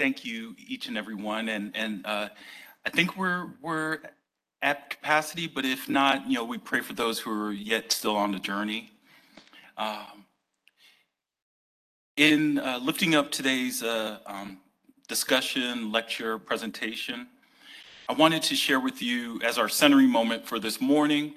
thank you, each and every one. And, and uh, I think we're, we're at capacity, but if not, you know, we pray for those who are yet still on the journey. Um, in uh, lifting up today's uh, um, discussion, lecture, presentation, I wanted to share with you as our centering moment for this morning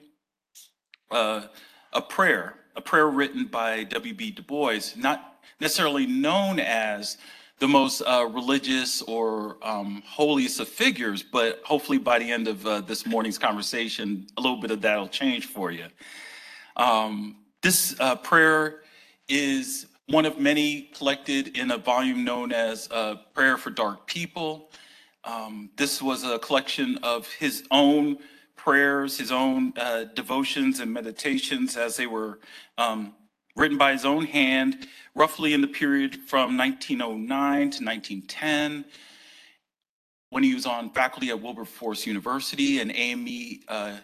uh, a prayer, a prayer written by W.E.B. Du Bois, not necessarily known as the most uh, religious or um, holiest of figures, but hopefully by the end of uh, this morning's conversation, a little bit of that will change for you. Um, this uh, prayer is one of many collected in a volume known as uh, Prayer for Dark People. Um, this was a collection of his own prayers, his own uh, devotions and meditations as they were um, written by his own hand, roughly in the period from 1909 to 1910, when he was on faculty at Wilberforce University and AME, uh,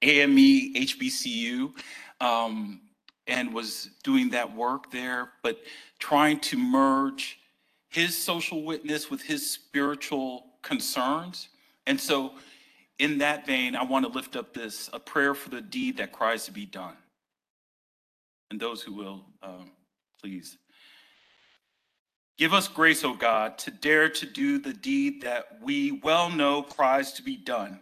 AME HBCU, um, and was doing that work there, but trying to merge his social witness with his spiritual concerns. And so, in that vein, I want to lift up this a prayer for the deed that cries to be done and those who will, um, please. Give us grace, O God, to dare to do the deed that we well know cries to be done.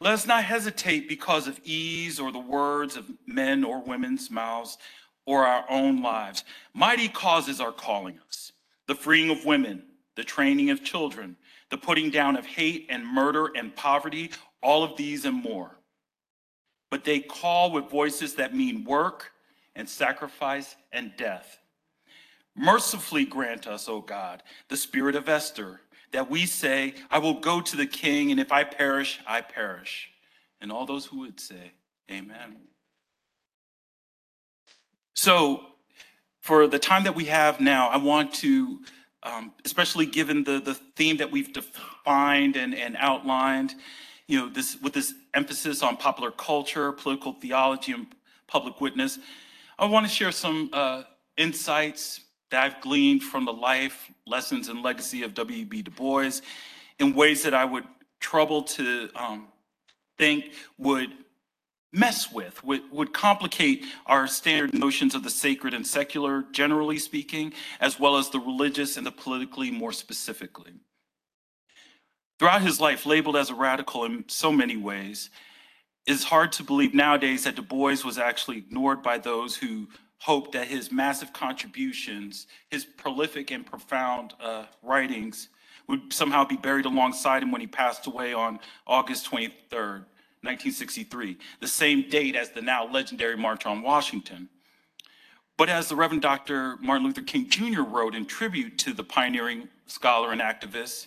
Let us not hesitate because of ease or the words of men or women's mouths or our own lives. Mighty causes are calling us the freeing of women, the training of children, the putting down of hate and murder and poverty, all of these and more. But they call with voices that mean work, and sacrifice and death. Mercifully grant us, O God, the spirit of Esther, that we say, I will go to the king, and if I perish, I perish. And all those who would say, Amen. So, for the time that we have now, I want to, um, especially given the, the theme that we've defined and, and outlined, you know, this with this emphasis on popular culture, political theology, and public witness, I want to share some uh, insights that I've gleaned from the life, lessons, and legacy of W.E.B. Du Bois in ways that I would trouble to um, think would mess with, would, would complicate our standard notions of the sacred and secular, generally speaking, as well as the religious and the politically more specifically. Throughout his life, labeled as a radical in so many ways, it's hard to believe nowadays that Du Bois was actually ignored by those who hoped that his massive contributions, his prolific and profound uh, writings, would somehow be buried alongside him when he passed away on August 23rd, 1963, the same date as the now legendary March on Washington. But as the Reverend Dr. Martin Luther King Jr. wrote in tribute to the pioneering scholar and activist,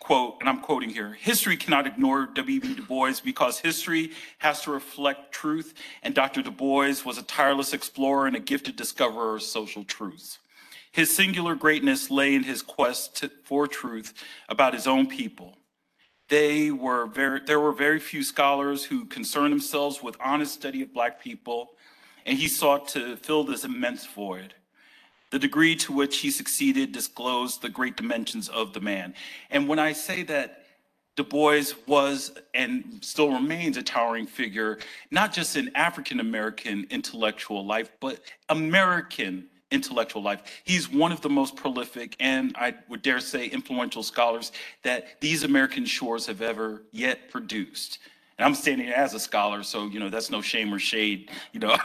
quote, and I'm quoting here history cannot ignore W.E.B. Du Bois because history has to reflect truth, and Dr. Du Bois was a tireless explorer and a gifted discoverer of social truths. His singular greatness lay in his quest to, for truth about his own people. They were very, there were very few scholars who concerned themselves with honest study of Black people, and he sought to fill this immense void. The degree to which he succeeded disclosed the great dimensions of the man. And when I say that Du Bois was and still remains a towering figure, not just in African American intellectual life, but American intellectual life. He's one of the most prolific and I would dare say influential scholars that these American shores have ever yet produced. And I'm standing as a scholar, so you know that's no shame or shade, you know.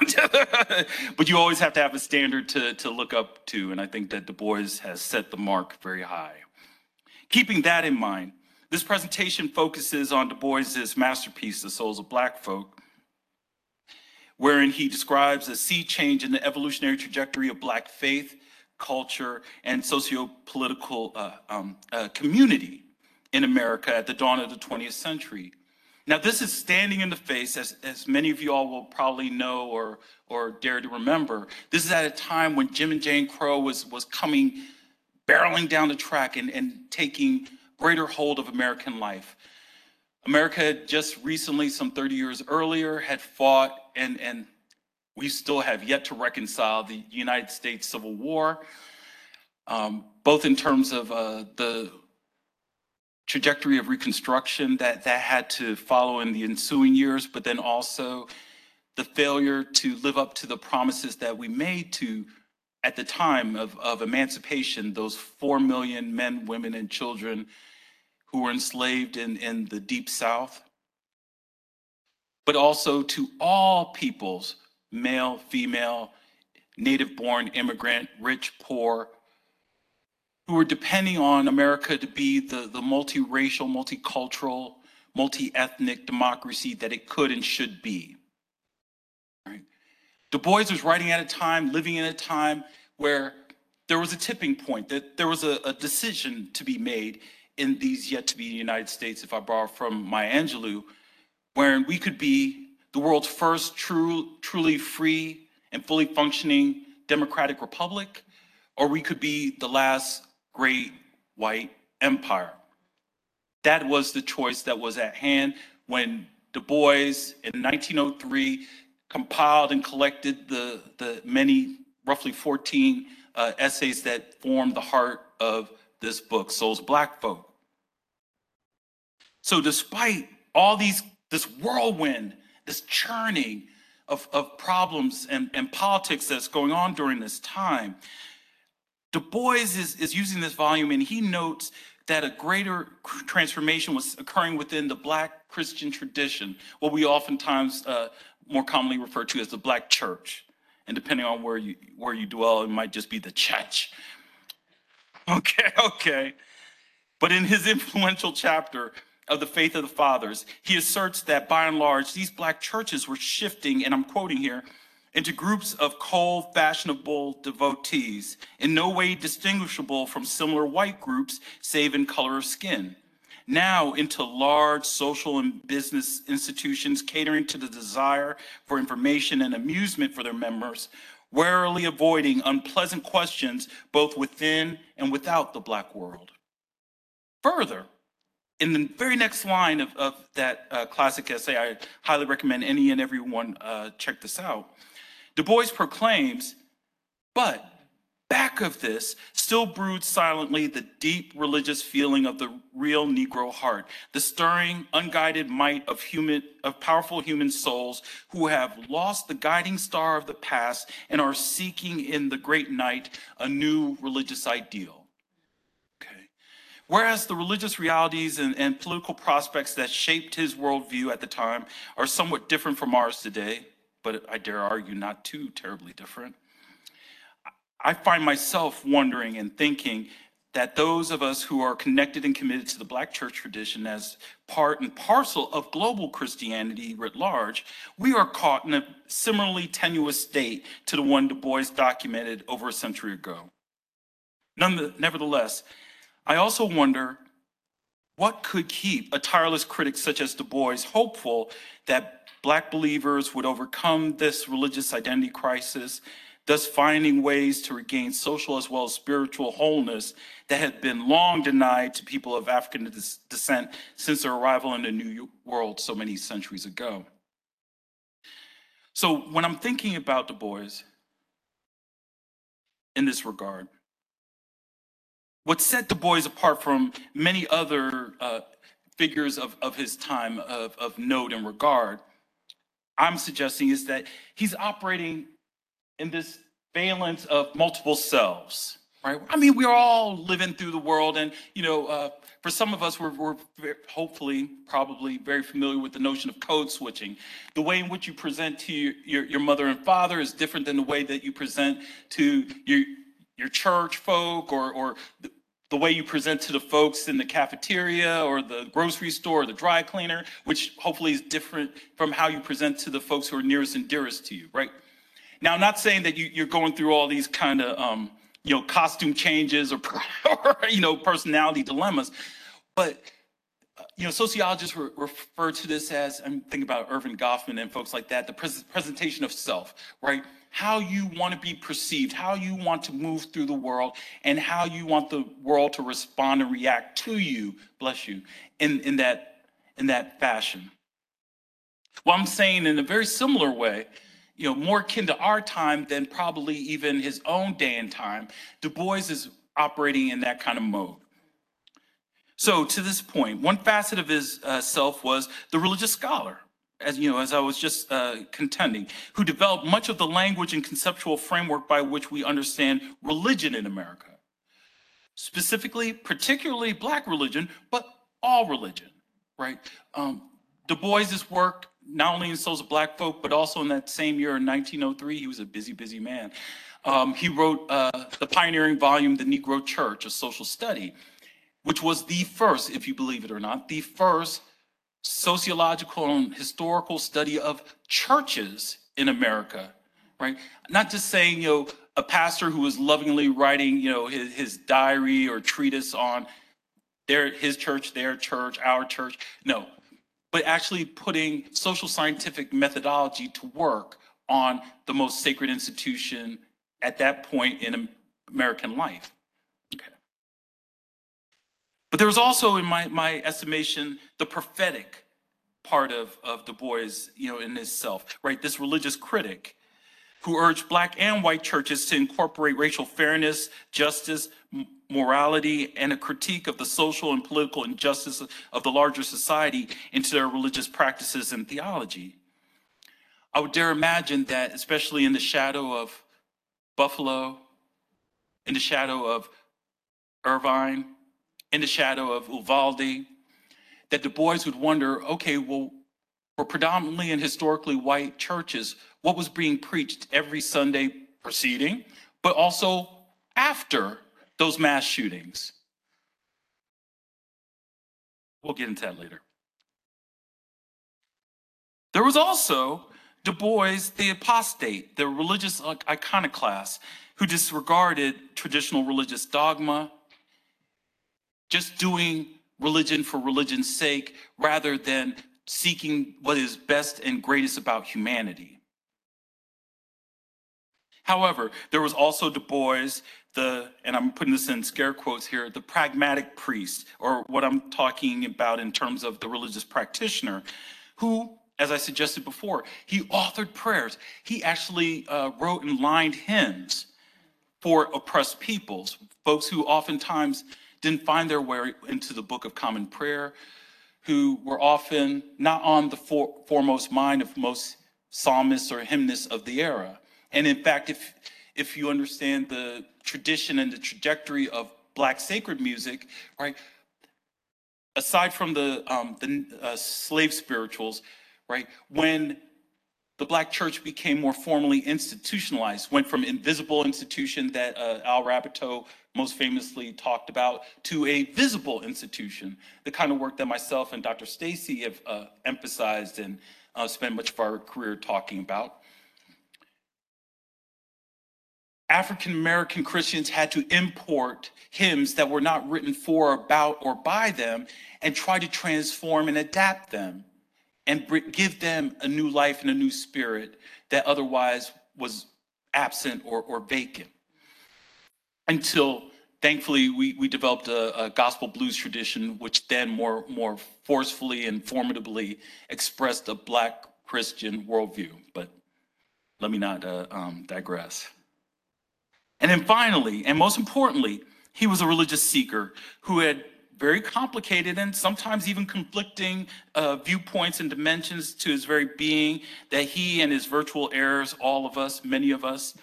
but you always have to have a standard to, to look up to, and I think that Du Bois has set the mark very high. Keeping that in mind, this presentation focuses on Du Bois's masterpiece, The Souls of Black Folk, wherein he describes a sea change in the evolutionary trajectory of Black faith, culture, and socio-political uh, um, uh, community in America at the dawn of the 20th century. Now, this is standing in the face, as, as many of you all will probably know or, or dare to remember. This is at a time when Jim and Jane Crow was, was coming, barreling down the track and, and taking greater hold of American life. America just recently, some 30 years earlier, had fought, and, and we still have yet to reconcile the United States Civil War. um, both in terms of uh, the trajectory of reconstruction that that had to follow in the ensuing years, but then also the failure to live up to the promises that we made to at the time of, of emancipation, those 4 million men, women, and children who were enslaved in, in the deep south, but also to all peoples, male, female, native born, immigrant, rich, poor, who were depending on America to be the, the multiracial, multicultural, multi-ethnic democracy that it could and should be. Right? Du Bois was writing at a time, living in a time where there was a tipping point, that there was a, a decision to be made in these yet to be United States, if I borrow from Maya Angelou, wherein we could be the world's first true, truly free and fully functioning democratic republic, or we could be the last great white empire. That was the choice that was at hand when Du Bois in 1903 compiled and collected the, the many, roughly 14 uh, essays that form the heart of this book, Souls Black Folk. So despite all these, this whirlwind, this churning of, of problems and, and politics that's going on during this time, Du Bois is, is using this volume and he notes that a greater transformation was occurring within the Black Christian tradition, what we oftentimes uh, more commonly refer to as the Black church. And depending on where you, where you dwell, it might just be the church. Okay, okay. But in his influential chapter of the faith of the fathers, he asserts that by and large, these Black churches were shifting, and I'm quoting here, into groups of cold, fashionable devotees, in no way distinguishable from similar white groups, save in color of skin. Now into large social and business institutions catering to the desire for information and amusement for their members, warily avoiding unpleasant questions both within and without the Black world. Further, in the very next line of, of that uh, classic essay, I highly recommend any and everyone uh, check this out. Du Bois proclaims, but back of this still broods silently the deep religious feeling of the real Negro heart, the stirring, unguided might of human, of powerful human souls who have lost the guiding star of the past and are seeking in the great night a new religious ideal. Okay. Whereas the religious realities and, and political prospects that shaped his worldview at the time are somewhat different from ours today, but I dare argue not too terribly different. I find myself wondering and thinking that those of us who are connected and committed to the Black church tradition as part and parcel of global Christianity writ large, we are caught in a similarly tenuous state to the one Du Bois documented over a century ago. None, nevertheless, I also wonder what could keep a tireless critic such as Du Bois hopeful that Black believers would overcome this religious identity crisis, thus finding ways to regain social as well as spiritual wholeness that had been long denied to people of African descent since their arrival in the New World so many centuries ago. So when I'm thinking about Du Bois in this regard, what set Du Bois apart from many other uh, figures of, of his time of, of note and regard I'm suggesting is that he's operating in this valence of multiple selves, right? I mean, we're all living through the world, and you know, uh, for some of us, we're, we're hopefully, probably very familiar with the notion of code switching. The way in which you present to your, your, your mother and father is different than the way that you present to your your church folk or or the way you present to the folks in the cafeteria or the grocery store or the dry cleaner, which hopefully is different from how you present to the folks who are nearest and dearest to you, right? Now, I'm not saying that you, are going through all these kind of, um, you know, costume changes or, you know, personality dilemmas, but you know, sociologists re- refer to this as, I'm thinking about Erving Goffman and folks like that, the pres- presentation of self, right? How you want to be perceived, how you want to move through the world, and how you want the world to respond and react to you, bless you, in, in, that, in that fashion. Well, I'm saying in a very similar way, you know, more akin to our time than probably even his own day and time, Du Bois is operating in that kind of mode. So to this point, one facet of his uh, self was the religious scholar, as you know, as I was just uh, contending, who developed much of the language and conceptual framework by which we understand religion in America. Specifically, particularly black religion, but all religion, right? Um, Du Bois's work, not only in Souls of Black Folk, but also in that same year in 1903, he was a busy, busy man. Um, he wrote uh, the pioneering volume, The Negro Church, a social study, which was the first, if you believe it or not, the first sociological and historical study of churches in America, right? Not just saying, you know, a pastor who was lovingly writing, you know, his, his diary or treatise on their his church, their church, our church. No, but actually putting social scientific methodology to work on the most sacred institution at that point in American life. But there was also, in my, my estimation, the prophetic part of, of Du Bois, you know, in his self, right? This religious critic who urged black and white churches to incorporate racial fairness, justice, morality, and a critique of the social and political injustice of the larger society into their religious practices and theology. I would dare imagine that, especially in the shadow of Buffalo, in the shadow of Irvine, in the shadow of Uvalde, that Du Bois would wonder, okay, well, for predominantly and historically white churches, what was being preached every Sunday preceding, but also after those mass shootings? We'll get into that later. There was also Du Bois, the apostate, the religious iconoclast, who disregarded traditional religious dogma, just doing religion for religion's sake rather than seeking what is best and greatest about humanity. However, there was also Du Bois, the, and I'm putting this in scare quotes here, the pragmatic priest, or what I'm talking about in terms of the religious practitioner, who, as I suggested before, he authored prayers. He actually uh, wrote and lined hymns for oppressed peoples, folks who oftentimes didn't find their way into the Book of Common Prayer, who were often not on the for, foremost mind of most psalmists or hymnists of the era. And in fact, if, if you understand the tradition and the trajectory of Black sacred music, right, aside from the, um, the uh, slave spirituals, right, when the Black church became more formally institutionalized, went from invisible institution that uh, Al Raboteau most famously talked about, to a visible institution, the kind of work that myself and Dr. Stacy have uh, emphasized and uh, spent much of our career talking about. African American Christians had to import hymns that were not written for, about, or by them and try to transform and adapt them and give them a new life and a new spirit that otherwise was absent or, or vacant until thankfully we, we developed a, a, gospel blues tradition, which then more, more forcefully and formidably expressed a Black Christian worldview. But let me not uh, um, digress. And then finally, and most importantly, he was a religious seeker who had very complicated and sometimes even conflicting uh, viewpoints and dimensions to his very being that he and his virtual heirs, all of us, many of us,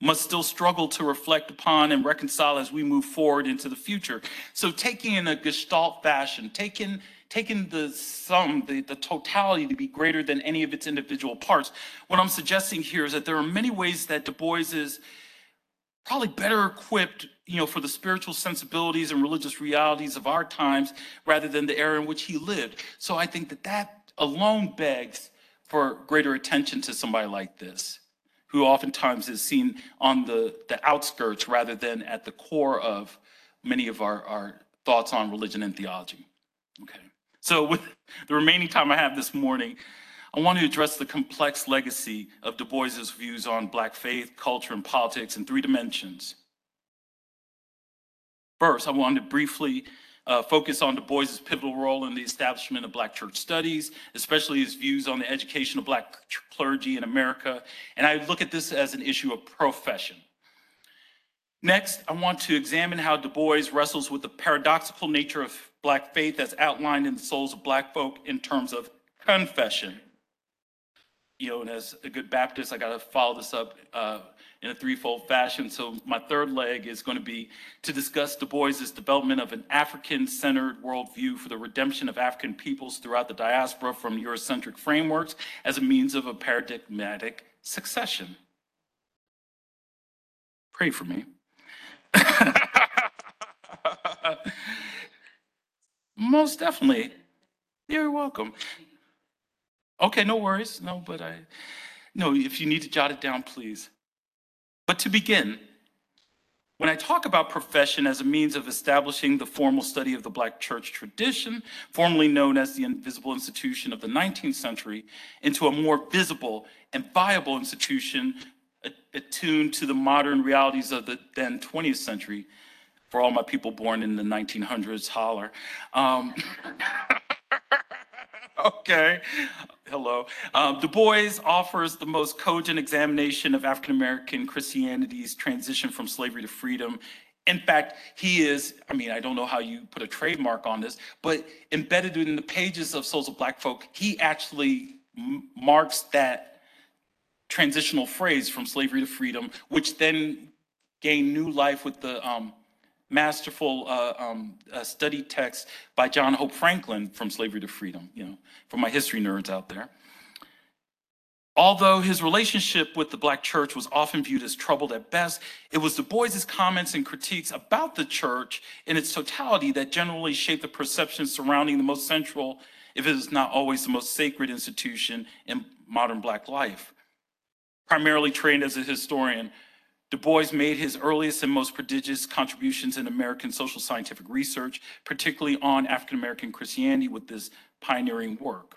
must still struggle to reflect upon and reconcile as we move forward into the future. So taking in a gestalt fashion, taking taking the sum, the, the totality to be greater than any of its individual parts. What I'm suggesting here is that there are many ways that Du Bois is probably better equipped, you know, for the spiritual sensibilities and religious realities of our times rather than the era in which he lived. So I think that that alone begs for greater attention to somebody like this who oftentimes is seen on the, the outskirts rather than at the core of many of our, our thoughts on religion and theology. Okay, so with the remaining time I have this morning, I want to address the complex legacy of Du Bois's views on Black faith, culture, and politics in three dimensions. First, I want to briefly uh, focus on Du Bois's pivotal role in the establishment of Black church studies, especially his views on the education of Black clergy in America. And I look at this as an issue of profession. Next, I want to examine how Du Bois wrestles with the paradoxical nature of Black faith as outlined in the souls of Black folk in terms of confession. You know, and as a good Baptist, I got to follow this up uh, in a threefold fashion. So my third leg is going to be to discuss Du Bois's development of an African-centered worldview for the redemption of African peoples throughout the diaspora from Eurocentric frameworks as a means of a paradigmatic succession. Pray for me. Most definitely. You're welcome. Okay, no worries. No, but I, no, if you need to jot it down, please. But to begin, when I talk about profession as a means of establishing the formal study of the Black church tradition, formerly known as the invisible institution of the 19th century, into a more visible and viable institution attuned to the modern realities of the then 20th century, for all my people born in the 1900s, holler. Um, okay, hello. Um, du Bois offers the most cogent examination of African American Christianity's transition from slavery to freedom. In fact, he is, I mean, I don't know how you put a trademark on this, but embedded in the pages of Souls of Black Folk, he actually marks that transitional phrase from slavery to freedom, which then gained new life with the um, masterful uh, um, uh, study text by John Hope Franklin from Slavery to Freedom, you know, for my history nerds out there. Although his relationship with the Black church was often viewed as troubled at best, it was Du Bois's comments and critiques about the church in its totality that generally shaped the perception surrounding the most central, if it is not always the most sacred institution in modern Black life. Primarily trained as a historian, Du Bois made his earliest and most prodigious contributions in American social scientific research, particularly on African American Christianity with this pioneering work,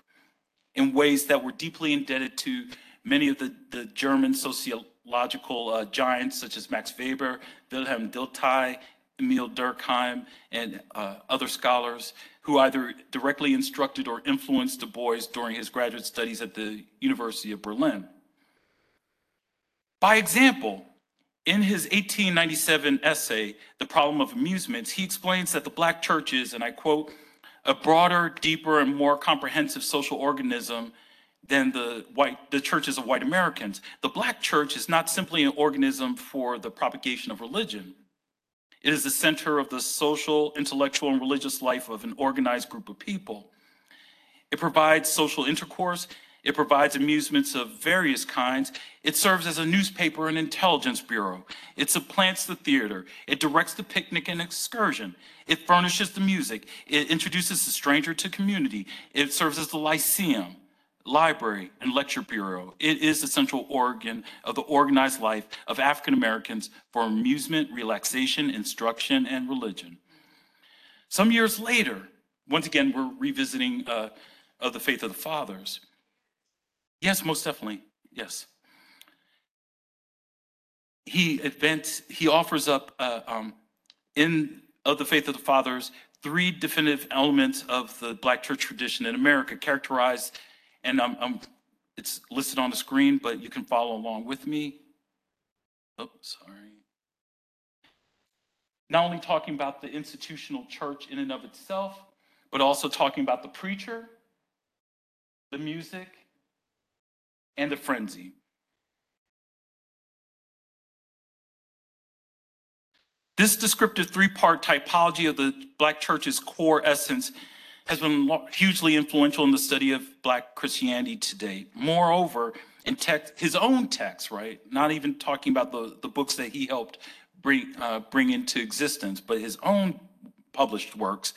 in ways that were deeply indebted to many of the, the German sociological uh, giants such as Max Weber, Wilhelm Dilthey, Émile Durkheim, and uh, other scholars who either directly instructed or influenced Du Bois during his graduate studies at the University of Berlin. By example, in his 1897 essay, The Problem of Amusements, he explains that the Black church is, and I quote, a broader, deeper, and more comprehensive social organism than the white the churches of white Americans. The Black church is not simply an organism for the propagation of religion. It is the center of the social, intellectual, and religious life of an organized group of people. It provides social intercourse it provides amusements of various kinds. It serves as a newspaper and intelligence bureau. It supplants the theater. It directs the picnic and excursion. It furnishes the music. It introduces the stranger to community. It serves as the lyceum, library, and lecture bureau. It is the central organ of the organized life of African Americans for amusement, relaxation, instruction, and religion. Some years later, once again, we're revisiting uh, of the faith of the fathers. Yes, most definitely. Yes. He advents, he offers up uh, um, in of the faith of the fathers three definitive elements of the Black church tradition in America, characterized, and um, um, it's listed on the screen, but you can follow along with me. Oh, sorry. Not only talking about the institutional church in and of itself, but also talking about the preacher, the music, and the frenzy. This descriptive three-part typology of the Black church's core essence has been hugely influential in the study of Black Christianity today. Moreover, in text, his own text, right? Not even talking about the, the books that he helped bring, uh, bring into existence, but his own published works,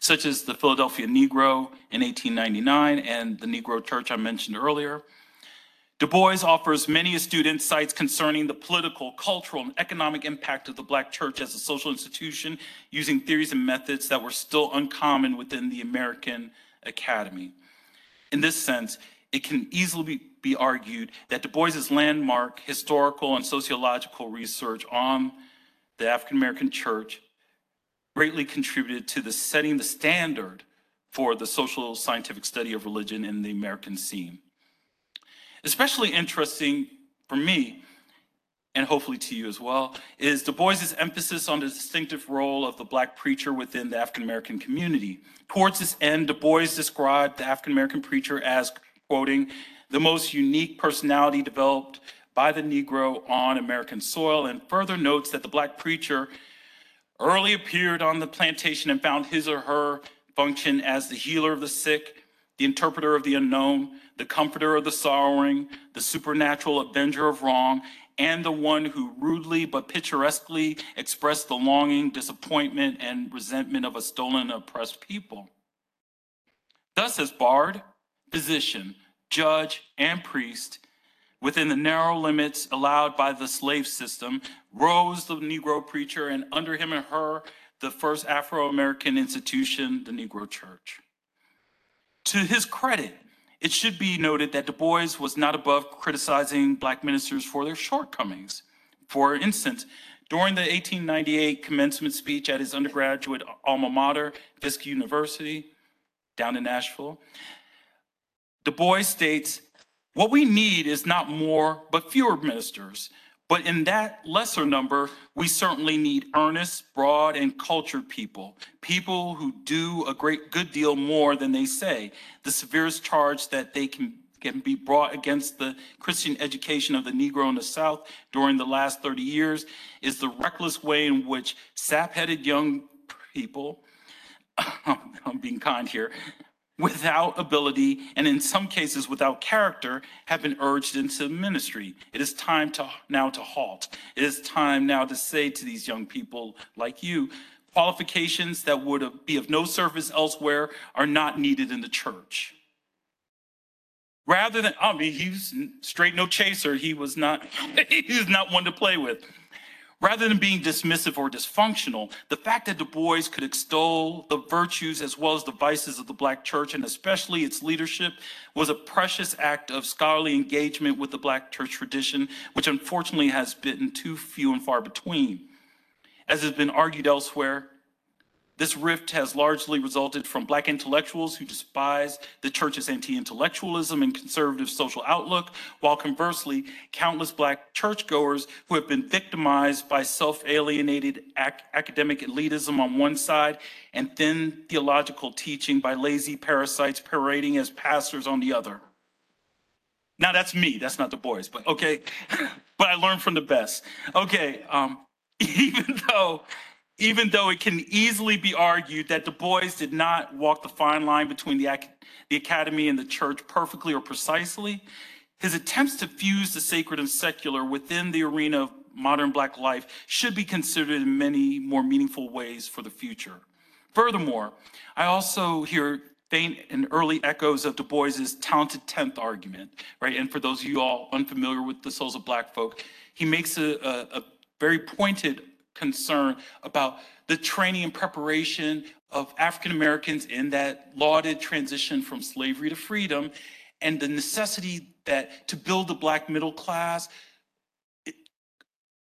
such as the Philadelphia Negro in 1899 and the Negro Church I mentioned earlier, Du Bois offers many astute insights concerning the political, cultural, and economic impact of the Black church as a social institution using theories and methods that were still uncommon within the American academy. In this sense, it can easily be argued that Du Bois's landmark historical and sociological research on the African American church greatly contributed to the setting the standard for the social scientific study of religion in the American scene. Especially interesting for me and hopefully to you as well, is Du Bois's emphasis on the distinctive role of the Black preacher within the African American community. Towards this end, Du Bois described the African American preacher as, quoting, the most unique personality developed by the Negro on American soil, and further notes that the Black preacher early appeared on the plantation and found his or her function as the healer of the sick, the interpreter of the unknown, the comforter of the sorrowing, the supernatural avenger of wrong, and the one who rudely but picturesquely expressed the longing, disappointment, and resentment of a stolen oppressed people. Thus, as bard, physician, judge, and priest, within the narrow limits allowed by the slave system, rose the Negro preacher, and under him and her, the first Afro American institution, the Negro Church. To his credit, it should be noted that Du Bois was not above criticizing Black ministers for their shortcomings. For instance, during the 1898 commencement speech at his undergraduate alma mater, Fisk University, down in Nashville, Du Bois states, What we need is not more, but fewer ministers. But in that lesser number, we certainly need earnest, broad, and cultured people, people who do a great good deal more than they say. The severest charge that they can can be brought against the Christian education of the Negro in the South during the last 30 years is the reckless way in which sap-headed young people, I'm being kind here, without ability and in some cases without character have been urged into ministry. It is time to now to halt. It is time now to say to these young people like you, qualifications that would be of no service elsewhere are not needed in the church. Rather than, I mean, he's straight no chaser. He was not, he was not one to play with. Rather than being dismissive or dysfunctional, the fact that Du Bois could extol the virtues as well as the vices of the Black church and especially its leadership was a precious act of scholarly engagement with the Black church tradition, which unfortunately has been too few and far between. As has been argued elsewhere, this rift has largely resulted from Black intellectuals who despise the church's anti intellectualism and conservative social outlook, while conversely, countless Black churchgoers who have been victimized by self alienated ac- academic elitism on one side and thin theological teaching by lazy parasites parading as pastors on the other. Now, that's me, that's not Du Bois, but okay. but I learned from the best. Okay, um, even though even though it can easily be argued that Du Bois did not walk the fine line between the, the academy and the church perfectly or precisely, his attempts to fuse the sacred and secular within the arena of modern Black life should be considered in many more meaningful ways for the future. Furthermore, I also hear faint and early echoes of Du Bois's talented 10th argument, right? And for those of you all unfamiliar with the souls of Black folk, he makes a, a, a very pointed concern about the training and preparation of African Americans in that lauded transition from slavery to freedom and the necessity that to build the black middle class it,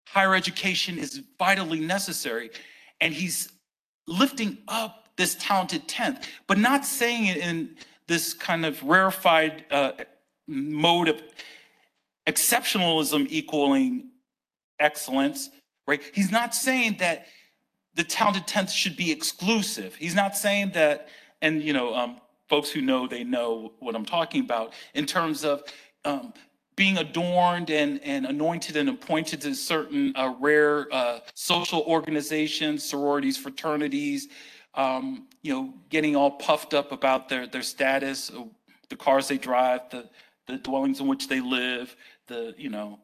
higher education is vitally necessary. And he's lifting up this talented 10th but not saying it in this kind of rarefied uh, mode of exceptionalism equaling excellence right? He's not saying that the talented 10th should be exclusive. He's not saying that, and you know, um, folks who know, they know what I'm talking about in terms of um, being adorned and, and anointed and appointed to certain uh, rare uh, social organizations, sororities, fraternities, um, you know, getting all puffed up about their, their status, uh, the cars they drive, the, the dwellings in which they live, the, you know,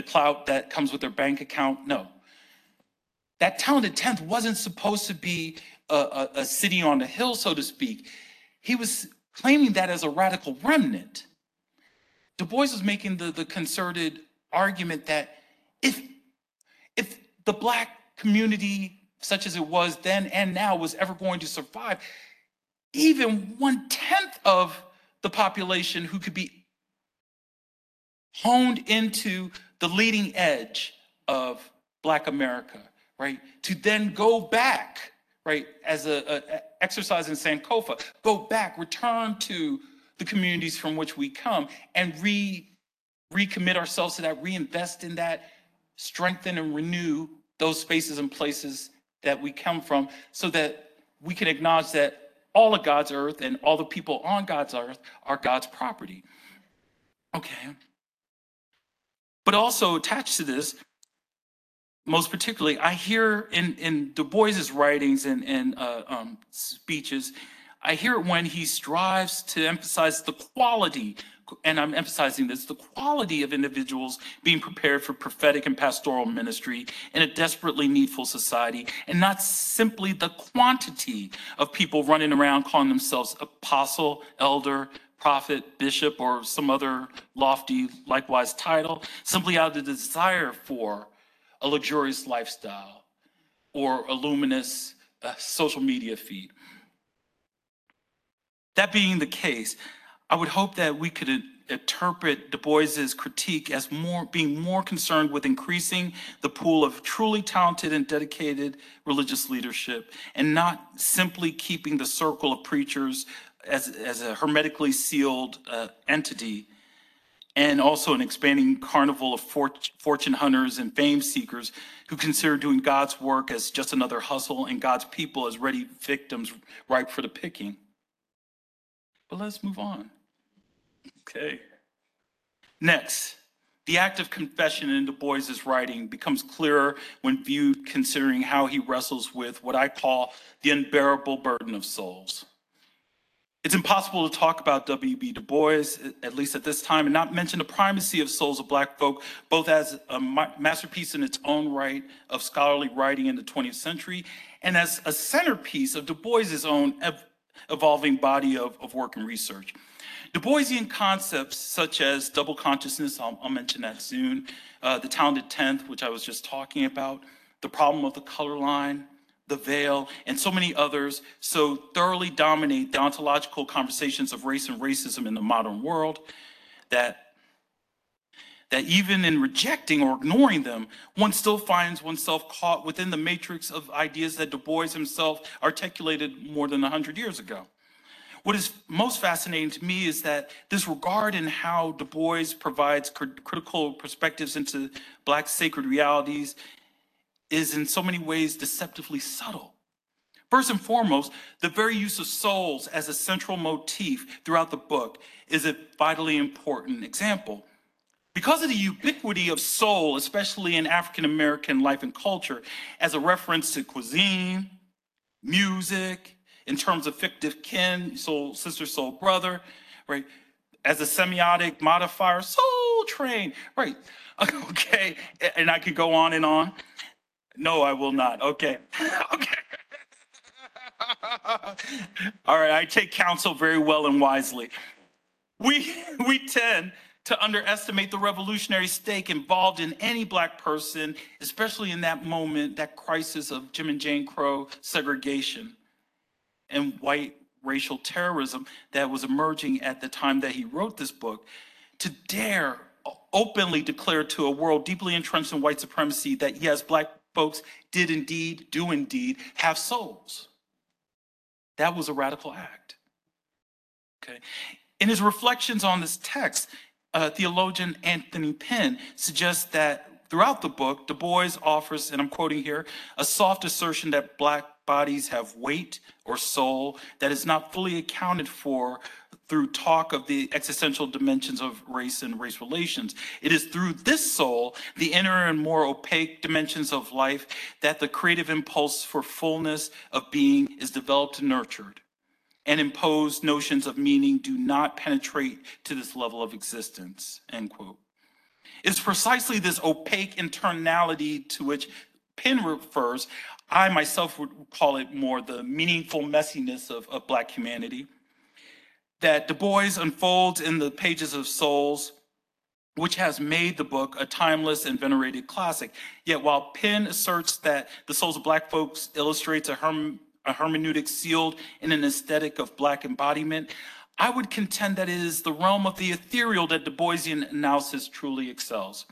the clout that comes with their bank account. No. That talented 10th wasn't supposed to be a, a, a city on a hill, so to speak. He was claiming that as a radical remnant. Du Bois was making the, the concerted argument that if, if the Black community, such as it was then and now, was ever going to survive, even one tenth of the population who could be honed into the leading edge of Black America, right? To then go back, right, as a, a exercise in Sankofa, go back, return to the communities from which we come, and re recommit ourselves to that, reinvest in that, strengthen and renew those spaces and places that we come from so that we can acknowledge that all of God's earth and all the people on God's earth are God's property. Okay. But also attached to this, most particularly, I hear in, in Du Bois's writings and, and uh, um, speeches, I hear it when he strives to emphasize the quality, and I'm emphasizing this, the quality of individuals being prepared for prophetic and pastoral ministry in a desperately needful society, and not simply the quantity of people running around calling themselves apostle, elder, prophet, bishop, or some other lofty, likewise title, simply out of the desire for a luxurious lifestyle or a luminous uh, social media feed. That being the case, I would hope that we could interpret Du Bois's critique as more being more concerned with increasing the pool of truly talented and dedicated religious leadership and not simply keeping the circle of preachers as, as a hermetically sealed uh, entity and also an expanding carnival of fort- fortune hunters and fame seekers who consider doing God's work as just another hustle and God's people as ready victims ripe for the picking. But let's move on. Okay. Next, the act of confession in Du Bois's writing becomes clearer when viewed considering how he wrestles with what I call the unbearable burden of souls. It's impossible to talk about W.E.B. Du Bois, at least at this time, and not mention the primacy of Souls of Black Folk, both as a masterpiece in its own right of scholarly writing in the 20th century, and as a centerpiece of Du Bois's own ev- evolving body of, of work and research. Du Boisian concepts such as double consciousness, I'll, I'll mention that soon, uh, the talented tenth, which I was just talking about, the problem of the color line, the veil, and so many others so thoroughly dominate the ontological conversations of race and racism in the modern world that that even in rejecting or ignoring them, one still finds oneself caught within the matrix of ideas that Du Bois himself articulated more than 100 years ago. What is most fascinating to me is that this regard in how Du Bois provides critical perspectives into Black sacred realities is in so many ways deceptively subtle. First and foremost, the very use of souls as a central motif throughout the book is a vitally important example. Because of the ubiquity of soul, especially in African American life and culture, as a reference to cuisine, music, in terms of fictive kin, soul sister, soul brother, right? As a semiotic modifier, soul train, right? Okay, and I could go on and on. No, I will not. Okay. okay. All right, I take counsel very well and wisely. We we tend to underestimate the revolutionary stake involved in any black person, especially in that moment, that crisis of Jim and Jane Crow segregation and white racial terrorism that was emerging at the time that he wrote this book, to dare openly declare to a world deeply entrenched in white supremacy that yes, black folks did indeed, do indeed have souls. That was a radical act. Okay. In his reflections on this text, uh, theologian Anthony Pinn suggests that throughout the book, Du Bois offers, and I'm quoting here, a soft assertion that Black bodies have weight or soul that is not fully accounted for through talk of the existential dimensions of race and race relations. It is through this soul, the inner and more opaque dimensions of life, that the creative impulse for fullness of being is developed and nurtured. And imposed notions of meaning do not penetrate to this level of existence, end quote. It's precisely this opaque internality to which Pinn refers. I myself would call it more the meaningful messiness of, of Black humanity that Du Bois unfolds in the pages of Souls, which has made the book a timeless and venerated classic. Yet while Pinn asserts that The Souls of Black Folks illustrates a, herm- a hermeneutic sealed in an aesthetic of Black embodiment, I would contend that it is the realm of the ethereal that Du Boisian analysis truly excels.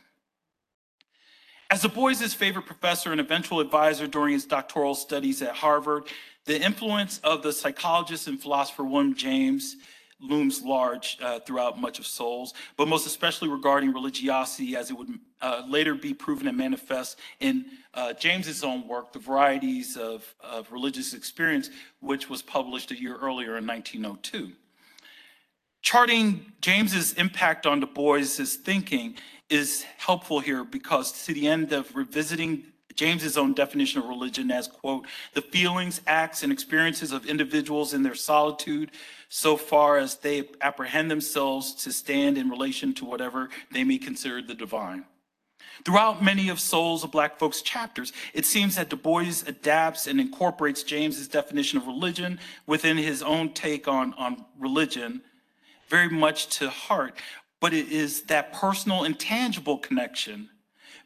As Du Bois's favorite professor and eventual advisor during his doctoral studies at Harvard, the influence of the psychologist and philosopher William James looms large uh, throughout much of Souls, but most especially regarding religiosity as it would uh, later be proven and manifest in uh, James's own work, The Varieties of, of Religious Experience, which was published a year earlier in 1902. Charting James's impact on Du Bois's thinking is helpful here because to the end of revisiting James's own definition of religion as, quote, the feelings, acts, and experiences of individuals in their solitude so far as they apprehend themselves to stand in relation to whatever they may consider the divine. Throughout many of Souls of Black Folk's chapters, it seems that Du Bois adapts and incorporates James's definition of religion within his own take on, on religion very much to heart, but it is that personal and tangible connection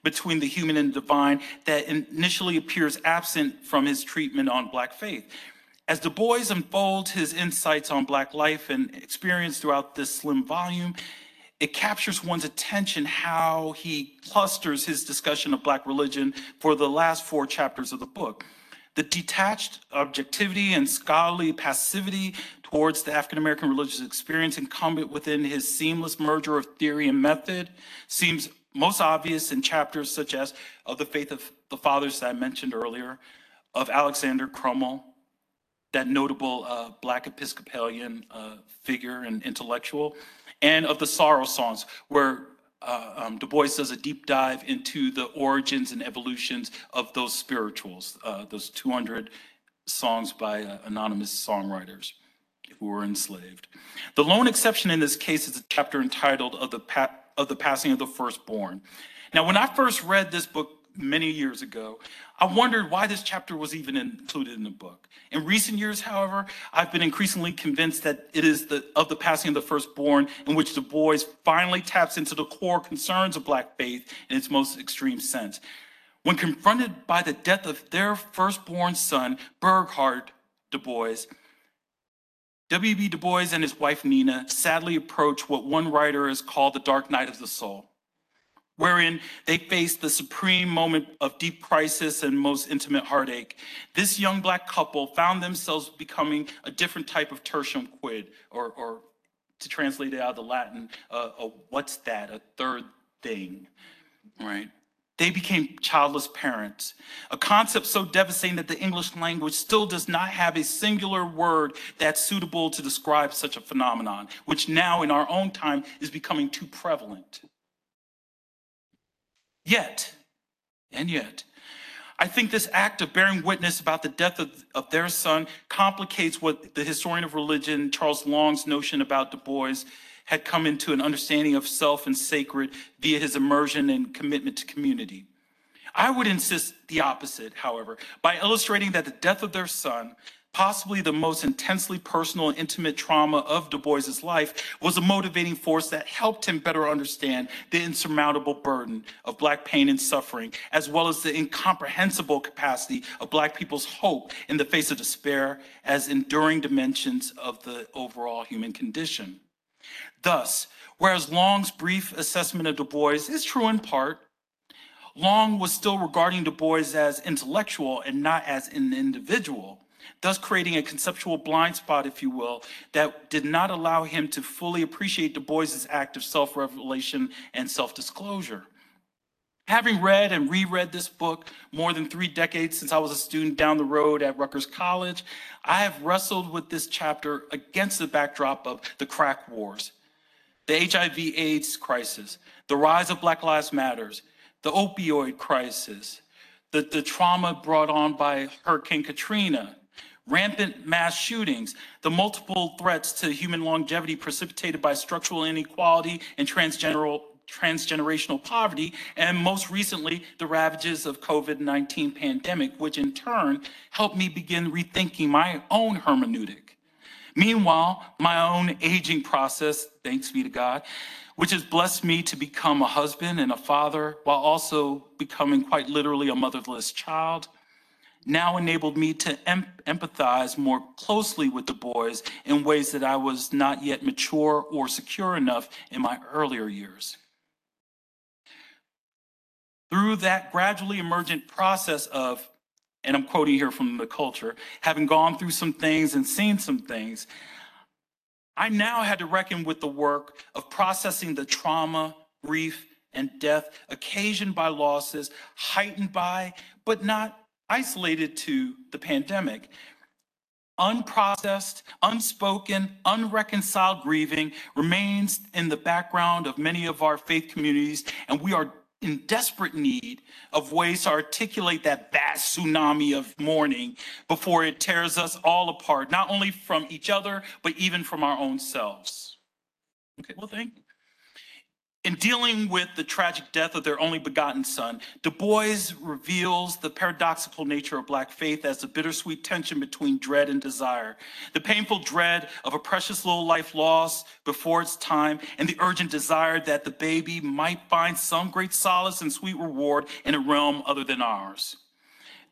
between the human and divine that initially appears absent from his treatment on Black faith. As Du Bois unfolds his insights on Black life and experience throughout this slim volume, it captures one's attention how he clusters his discussion of Black religion for the last four chapters of the book. The detached objectivity and scholarly passivity towards the African American religious experience incumbent within his seamless merger of theory and method seems most obvious in chapters such as of the faith of the fathers that I mentioned earlier, of Alexander Crummell, that notable uh, Black Episcopalian uh, figure and intellectual, and of the Sorrow Songs, where uh, um, Du Bois does a deep dive into the origins and evolutions of those spirituals, uh, those 200 songs by uh, anonymous songwriters who were enslaved. The lone exception in this case is a chapter entitled of the, pa- of the Passing of the Firstborn. Now, when I first read this book many years ago, I wondered why this chapter was even included in the book. In recent years, however, I've been increasingly convinced that it is the, of the passing of the firstborn in which Du Bois finally taps into the core concerns of Black faith in its most extreme sense. When confronted by the death of their firstborn son, Burghardt Du Bois, W.E.B. Du Bois and his wife Nina sadly approach what one writer has called the dark night of the soul, wherein they face the supreme moment of deep crisis and most intimate heartache. This young black couple found themselves becoming a different type of tertium quid, or, or to translate it out of the Latin, uh, a what's that, a third thing, right? They became childless parents, a concept so devastating that the English language still does not have a singular word that's suitable to describe such a phenomenon, which now in our own time is becoming too prevalent. Yet, and yet, I think this act of bearing witness about the death of, of their son complicates what the historian of religion, Charles Long's notion about Du Bois had come into an understanding of self and sacred via his immersion and commitment to community. I would insist the opposite, however, by illustrating that the death of their son, possibly the most intensely personal and intimate trauma of Du Bois's life, was a motivating force that helped him better understand the insurmountable burden of Black pain and suffering, as well as the incomprehensible capacity of Black people's hope in the face of despair as enduring dimensions of the overall human condition. Thus, whereas Long's brief assessment of Du Bois is true in part, Long was still regarding Du Bois as intellectual and not as an individual, thus creating a conceptual blind spot, if you will, that did not allow him to fully appreciate Du Bois's act of self-revelation and self-disclosure. Having read and reread this book more than three decades since I was a student down the road at Rutgers College, I have wrestled with this chapter against the backdrop of the crack wars, the HIV AIDS crisis, the rise of Black Lives Matters, the opioid crisis, the, the trauma brought on by Hurricane Katrina, rampant mass shootings, the multiple threats to human longevity precipitated by structural inequality and transgenerational transgenerational poverty, and most recently, the ravages of COVID-19 pandemic, which in turn helped me begin rethinking my own hermeneutic. Meanwhile, my own aging process, thanks be to God, which has blessed me to become a husband and a father while also becoming quite literally a motherless child, now enabled me to em empathize more closely with Du Bois in ways that I was not yet mature or secure enough in my earlier years. Through that gradually emergent process of and I'm quoting here from the culture, having gone through some things and seen some things, I now had to reckon with the work of processing the trauma, grief, and death occasioned by losses, heightened by, but not isolated to the pandemic. Unprocessed, unspoken, unreconciled grieving remains in the background of many of our faith communities, and we are in desperate need of ways to articulate that vast tsunami of mourning before it tears us all apart, not only from each other, but even from our own selves. Okay, well, thank you. In dealing with the tragic death of their only begotten son, Du Bois reveals the paradoxical nature of Black faith as the bittersweet tension between dread and desire. The painful dread of a precious little life lost before its time, and the urgent desire that the baby might find some great solace and sweet reward in a realm other than ours.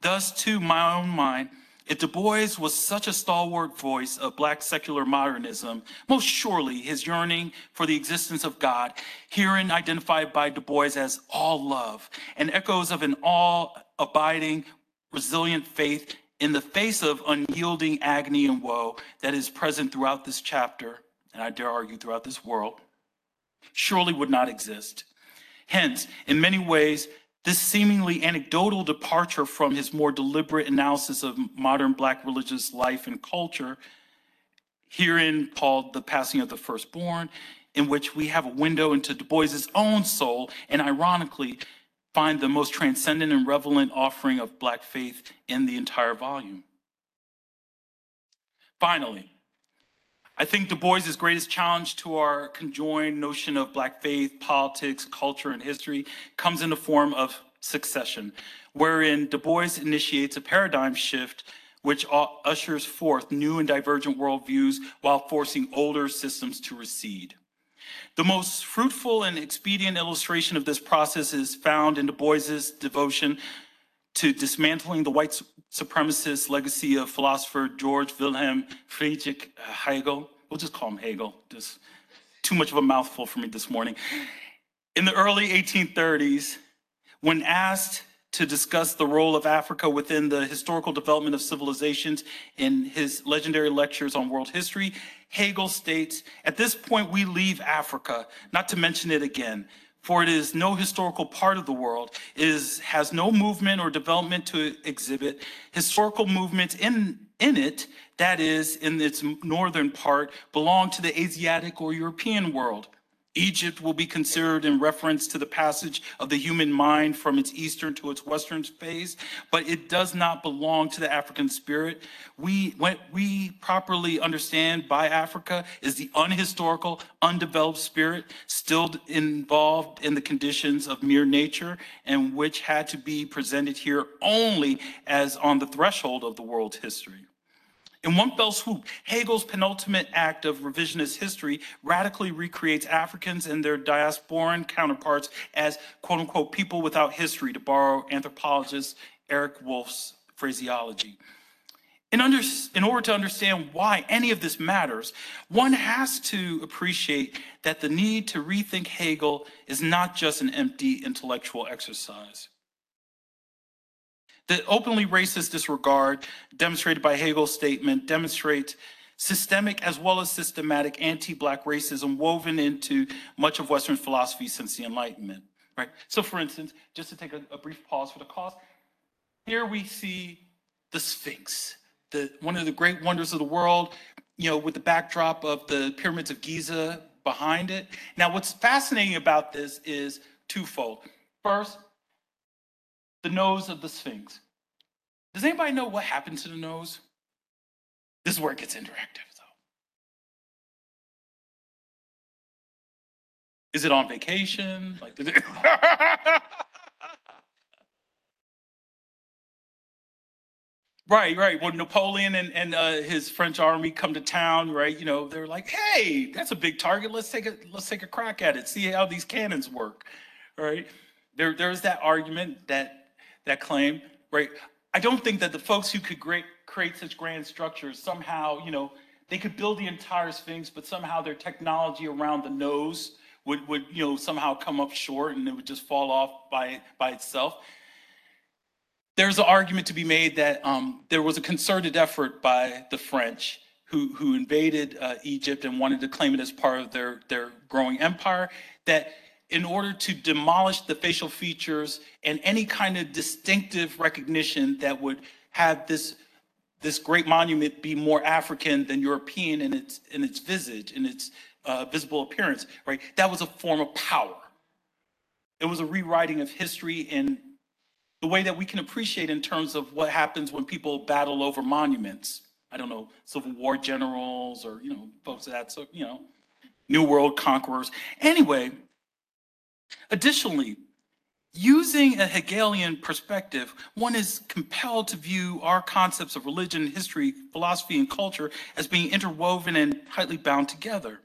Thus, to my own mind, if Du Bois was such a stalwart voice of Black secular modernism, most surely his yearning for the existence of God, herein identified by Du Bois as all love, and echoes of an all abiding, resilient faith in the face of unyielding agony and woe that is present throughout this chapter, and I dare argue throughout this world, surely would not exist. Hence, in many ways, this seemingly anecdotal departure from his more deliberate analysis of modern Black religious life and culture, herein called The Passing of the Firstborn, in which we have a window into Du Bois's own soul, and ironically, find the most transcendent and relevant offering of Black faith in the entire volume. Finally, I think Du Bois's greatest challenge to our conjoined notion of Black faith, politics, culture, and history comes in the form of succession, wherein Du Bois initiates a paradigm shift which ushers forth new and divergent worldviews while forcing older systems to recede. The most fruitful and expedient illustration of this process is found in Du Bois's devotion to dismantling the white supremacist legacy of philosopher George Wilhelm Friedrich Hegel. We'll just call him Hegel, just too much of a mouthful for me this morning. In the early 1830s, when asked to discuss the role of Africa within the historical development of civilizations in his legendary lectures on world history, Hegel states, At this point, we leave Africa, not to mention it again for it is no historical part of the world, is, has no movement or development to exhibit. Historical movements in, in it, that is, in its northern part, belong to the Asiatic or European world. Egypt will be considered in reference to the passage of the human mind from its eastern to its western phase, but it does not belong to the African spirit. We, what we properly understand by Africa is the unhistorical, undeveloped spirit still involved in the conditions of mere nature and which had to be presented here only as on the threshold of the world's history. In one fell swoop, Hegel's penultimate act of revisionist history radically recreates Africans and their diasporan counterparts as quote unquote people without history, to borrow anthropologist Eric Wolf's phraseology. In, under, in, order to understand why any of this matters, one has to appreciate that the need to rethink Hegel is not just an empty intellectual exercise. The openly racist disregard demonstrated by Hegel's statement demonstrates systemic as well as systematic anti-black racism woven into much of Western philosophy since the Enlightenment, right? So for instance, just to take a, a brief pause for the cause, here we see the Sphinx, the, one of the great wonders of the world, you know, with the backdrop of the pyramids of Giza behind it. Now, what's fascinating about this is twofold. First, the nose of the Sphinx. Does anybody know what happened to the nose? This is where it gets interactive, though. Is it on vacation? Like, did it... Right, right. When Napoleon and, and uh, his French army come to town, right? You know, they're like, "Hey, that's a big target. Let's take a let's take a crack at it. See how these cannons work." Right? There, there's that argument that that claim, right? I don't think that the folks who could great, create such grand structures somehow, you know, they could build the entire Sphinx, but somehow their technology around the nose would, would you know, somehow come up short and it would just fall off by, by itself there's an argument to be made that um, there was a concerted effort by the French who, who invaded uh, Egypt and wanted to claim it as part of their, their growing empire, that in order to demolish the facial features and any kind of distinctive recognition that would have this, this great monument be more African than European in its, in its visage, in its uh, visible appearance, right? That was a form of power. It was a rewriting of history in the way that we can appreciate in terms of what happens when people battle over monuments. I don't know, Civil War generals or, you know, folks of that, so, you know, New World conquerors. Anyway, additionally, using a Hegelian perspective, one is compelled to view our concepts of religion, history, philosophy, and culture as being interwoven and tightly bound together.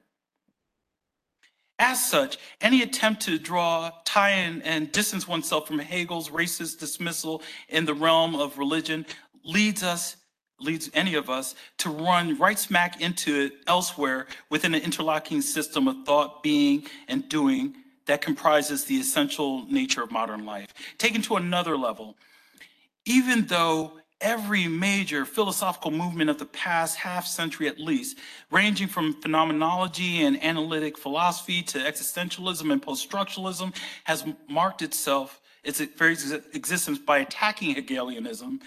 As such, any attempt to draw, tie in, and distance oneself from Hegel's racist dismissal in the realm of religion leads us, leads any of us, to run right smack into it elsewhere within an interlocking system of thought, being, and doing that comprises the essential nature of modern life. Taken to another level, even though every major philosophical movement of the past half century at least, ranging from phenomenology and analytic philosophy to existentialism and post-structuralism, has marked itself, its very existence by attacking Hegelianism,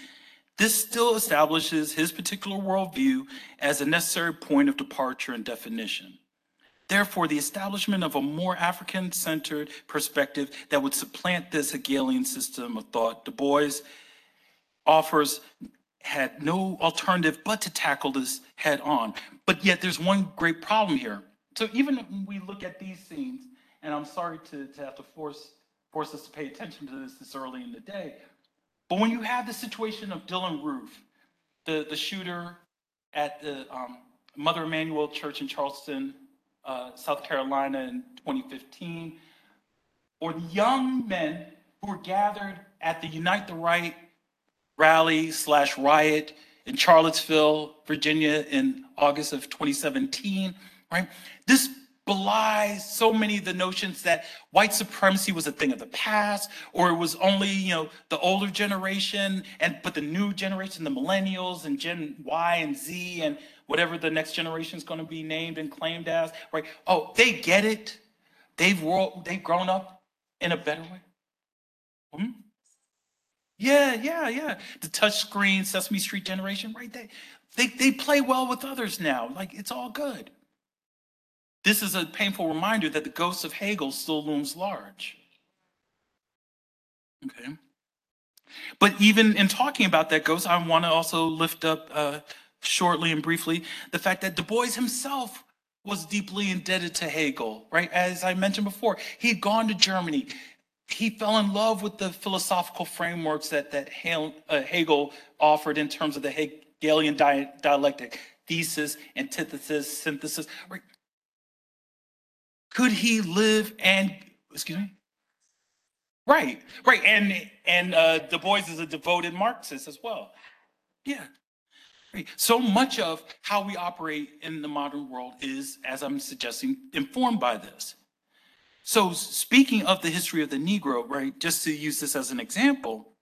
this still establishes his particular worldview as a necessary point of departure and definition. Therefore, the establishment of a more African-centered perspective that would supplant this Hegelian system of thought, Du Bois offers had no alternative but to tackle this head on. But yet there's one great problem here. So even when we look at these scenes, and I'm sorry to, to have to force, force us to pay attention to this this early in the day, but when you have the situation of Dylann Roof, the, the shooter at the um, Mother Emanuel Church in Charleston, uh, South Carolina in 2015, or the young men who were gathered at the Unite the Right rally slash riot in Charlottesville, Virginia in August of 2017, right? This belies so many of the notions that white supremacy was a thing of the past or it was only you know the older generation and but the new generation the millennials and gen y and z and whatever the next generation is going to be named and claimed as right oh they get it they've world, they've grown up in a better way hmm? Yeah, yeah, yeah. The touchscreen Sesame Street generation, right? They, they, they play well with others now. Like it's all good. This is a painful reminder that the ghost of Hegel still looms large. Okay. But even in talking about that ghost, I want to also lift up uh, shortly and briefly the fact that Du Bois himself was deeply indebted to Hegel, right? As I mentioned before, he'd gone to Germany he fell in love with the philosophical frameworks that, that uh, Hegel offered in terms of the Hegelian dialectic, thesis, antithesis, synthesis. Right? Could he live and, excuse me? Right, right. And, and uh, Du Bois is a devoted Marxist as well. Yeah. So much of how we operate in the modern world is, as I'm suggesting, informed by this. So speaking of the history of the Negro, right, just to use this as an example,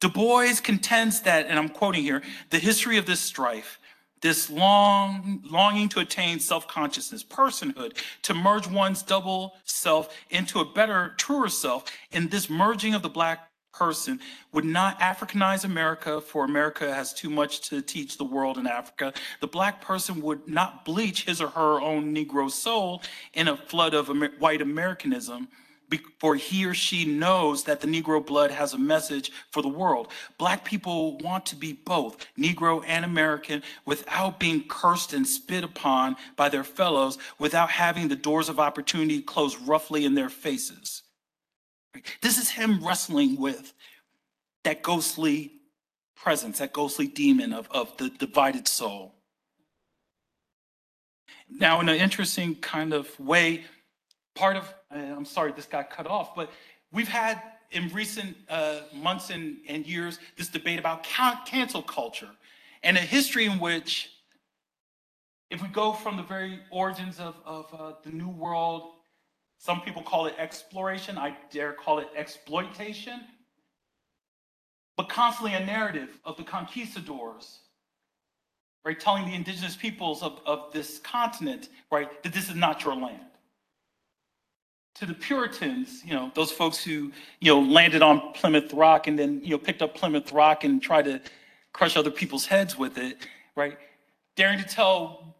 Du Bois contends that, and I'm quoting here, the history of this strife, this long longing to attain self-consciousness, personhood, to merge one's double self into a better, truer self, in this merging of the black person would not Africanize America, for America has too much to teach the world in Africa. The black person would not bleach his or her own Negro soul in a flood of Amer white Americanism, for he or she knows that the Negro blood has a message for the world. Black people want to be both Negro and American without being cursed and spit upon by their fellows, without having the doors of opportunity closed roughly in their faces. This is him wrestling with that ghostly presence, that ghostly demon of, of the divided soul. Now, in an interesting kind of way, part of, I'm sorry this got cut off, but we've had in recent uh, months and, and years this debate about cancel culture and a history in which, if we go from the very origins of, of uh, the New World some people call it exploration. I dare call it exploitation. But constantly a narrative of the conquistadors right? Telling the indigenous peoples of, of this continent, right, that this is not your land. To the Puritans, you know, those folks who, you know, landed on Plymouth Rock and then, you know, picked up Plymouth Rock and tried to crush other people's heads with it, right? Daring to tell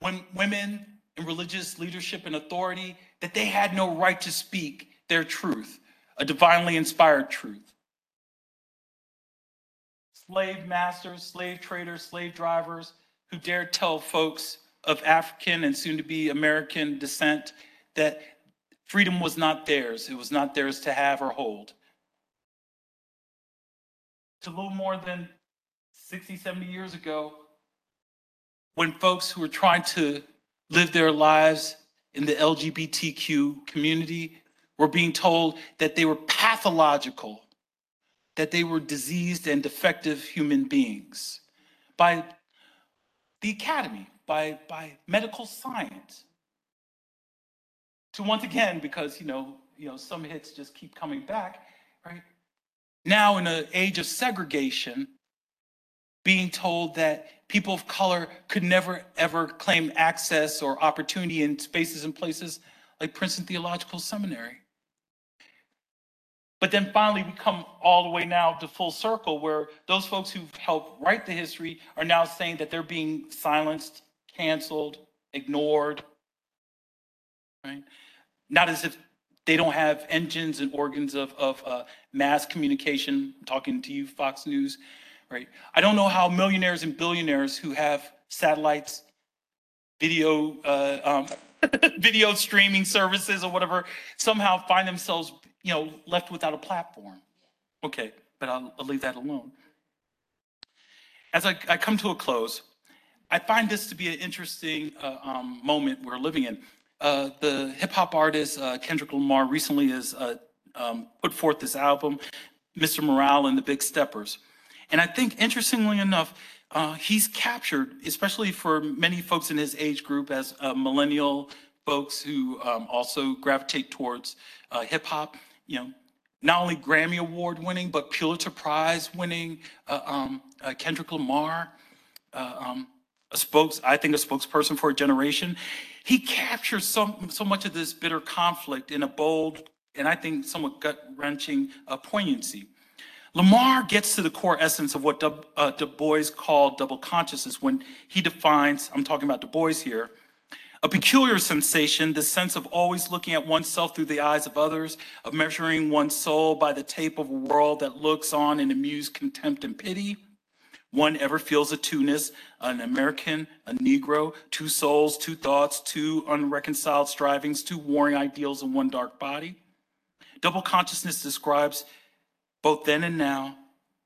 women in religious leadership and authority that they had no right to speak their truth, a divinely inspired truth. Slave masters, slave traders, slave drivers who dared tell folks of African and soon to be American descent that freedom was not theirs. It was not theirs to have or hold. To a little more than 60, 70 years ago, when folks who were trying to live their lives in the LGBTQ community were being told that they were pathological, that they were diseased and defective human beings by the academy, by, by medical science. To once again, because you know, you know, some hits just keep coming back, right? Now in an age of segregation, being told that people of color could never ever claim access or opportunity in spaces and places like Princeton Theological Seminary. But then finally, we come all the way now to full circle where those folks who've helped write the history are now saying that they're being silenced, canceled, ignored, right? Not as if they don't have engines and organs of, of uh, mass communication. I'm talking to you, Fox News, right? I don't know how millionaires and billionaires who have satellites, video, uh, um, video streaming services or whatever, somehow find themselves, you know, left without a platform. Okay, but I'll, I'll leave that alone. As I, I, come to a close, I find this to be an interesting uh, um, moment we're living in. Uh, the hip hop artist uh, Kendrick Lamar recently has uh, um, put forth this album, Mr. Morale and the Big Steppers. And I think, interestingly enough, uh, he's captured, especially for many folks in his age group, as millennial folks who um, also gravitate towards uh, hip hop. You know, not only Grammy Award winning, but Pulitzer Prize winning uh, um, uh, Kendrick Lamar, uh, um, a spokes, I think, a spokesperson for a generation. He captures so, so much of this bitter conflict in a bold and I think somewhat gut wrenching uh, poignancy. Lamar gets to the core essence of what Du, uh, du Bois called double consciousness when he defines, I'm talking about Du Bois here, a peculiar sensation, the sense of always looking at oneself through the eyes of others, of measuring one's soul by the tape of a world that looks on in amused contempt and pity. One ever feels a two-ness, an American, a Negro, two souls, two thoughts, two unreconciled strivings, two warring ideals in one dark body. Double consciousness describes both then and now,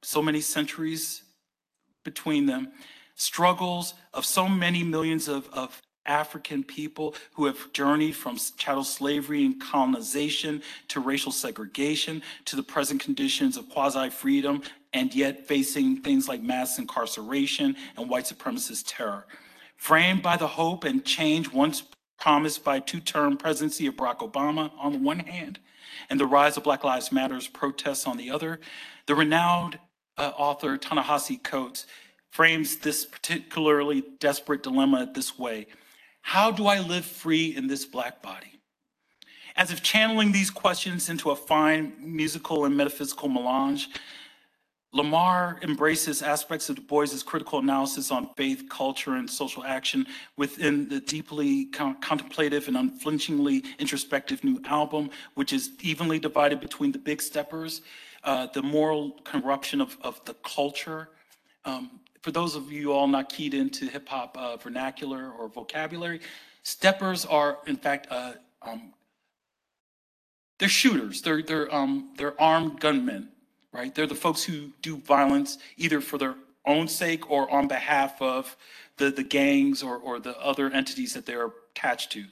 so many centuries between them, struggles of so many millions of, of African people who have journeyed from chattel slavery and colonization to racial segregation to the present conditions of quasi freedom and yet facing things like mass incarceration and white supremacist terror. Framed by the hope and change once promised by two term presidency of Barack Obama on the one hand, and the rise of Black Lives Matters protests on the other, the renowned uh, author Ta-Nehisi Coates frames this particularly desperate dilemma this way. How do I live free in this black body? As if channeling these questions into a fine musical and metaphysical melange, Lamar embraces aspects of Du Bois's critical analysis on faith, culture, and social action within the deeply con contemplative and unflinchingly introspective new album, which is evenly divided between the big steppers, uh, the moral corruption of, of the culture. Um, for those of you all not keyed into hip hop uh, vernacular or vocabulary, steppers are in fact uh, um, they're shooters. They're they're um, they're armed gunmen right? They're the folks who do violence either for their own sake or on behalf of the, the gangs or, or the other entities that they're attached to.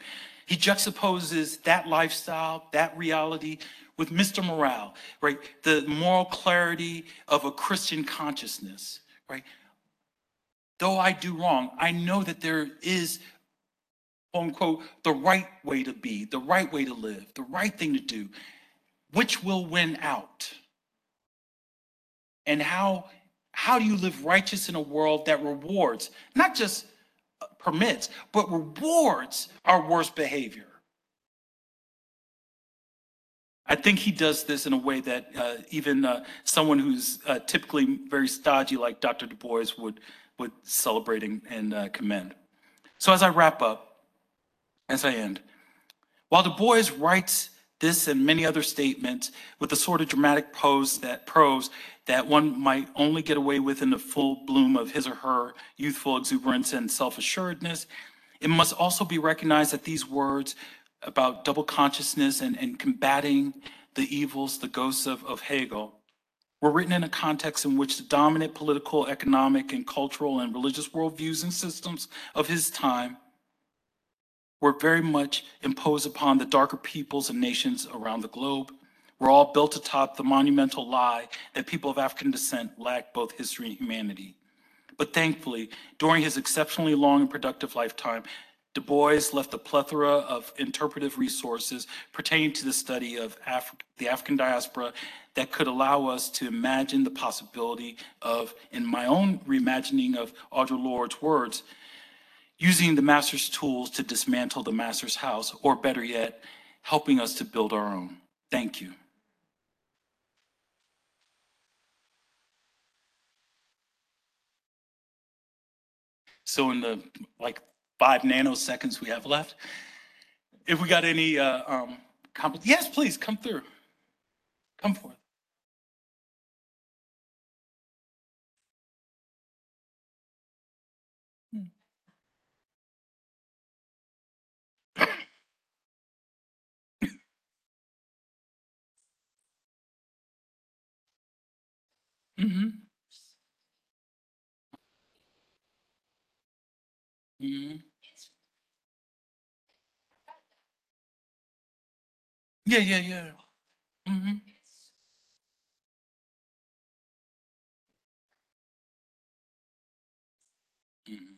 He juxtaposes that lifestyle, that reality with Mr. Morale, right? The moral clarity of a Christian consciousness, right? Though I do wrong, I know that there is, quote unquote, the right way to be, the right way to live, the right thing to do, which will win out and how how do you live righteous in a world that rewards, not just uh, permits, but rewards our worst behavior? I think he does this in a way that uh, even uh, someone who's uh, typically very stodgy like Dr. Du Bois would, would celebrate and, and uh, commend. So as I wrap up, as I end, while Du Bois writes this and many other statements with the sort of dramatic pose that prose that one might only get away with in the full bloom of his or her youthful exuberance and self-assuredness, it must also be recognized that these words about double consciousness and, and combating the evils, the ghosts of, of Hegel, were written in a context in which the dominant political, economic, and cultural and religious worldviews and systems of his time were very much imposed upon the darker peoples and nations around the globe. Were all built atop the monumental lie that people of African descent lack both history and humanity. But thankfully, during his exceptionally long and productive lifetime, Du Bois left a plethora of interpretive resources pertaining to the study of Af the African diaspora that could allow us to imagine the possibility of, in my own reimagining of Audre Lorde's words, using the master's tools to dismantle the master's house, or better yet, helping us to build our own. Thank you. So in the like five nanoseconds we have left. If we got any, uh, um, yes, please come through. Come forth. Mm-hmm. Mm-hmm. Yeah, yeah, yeah. Mm-hmm. Mm-hmm.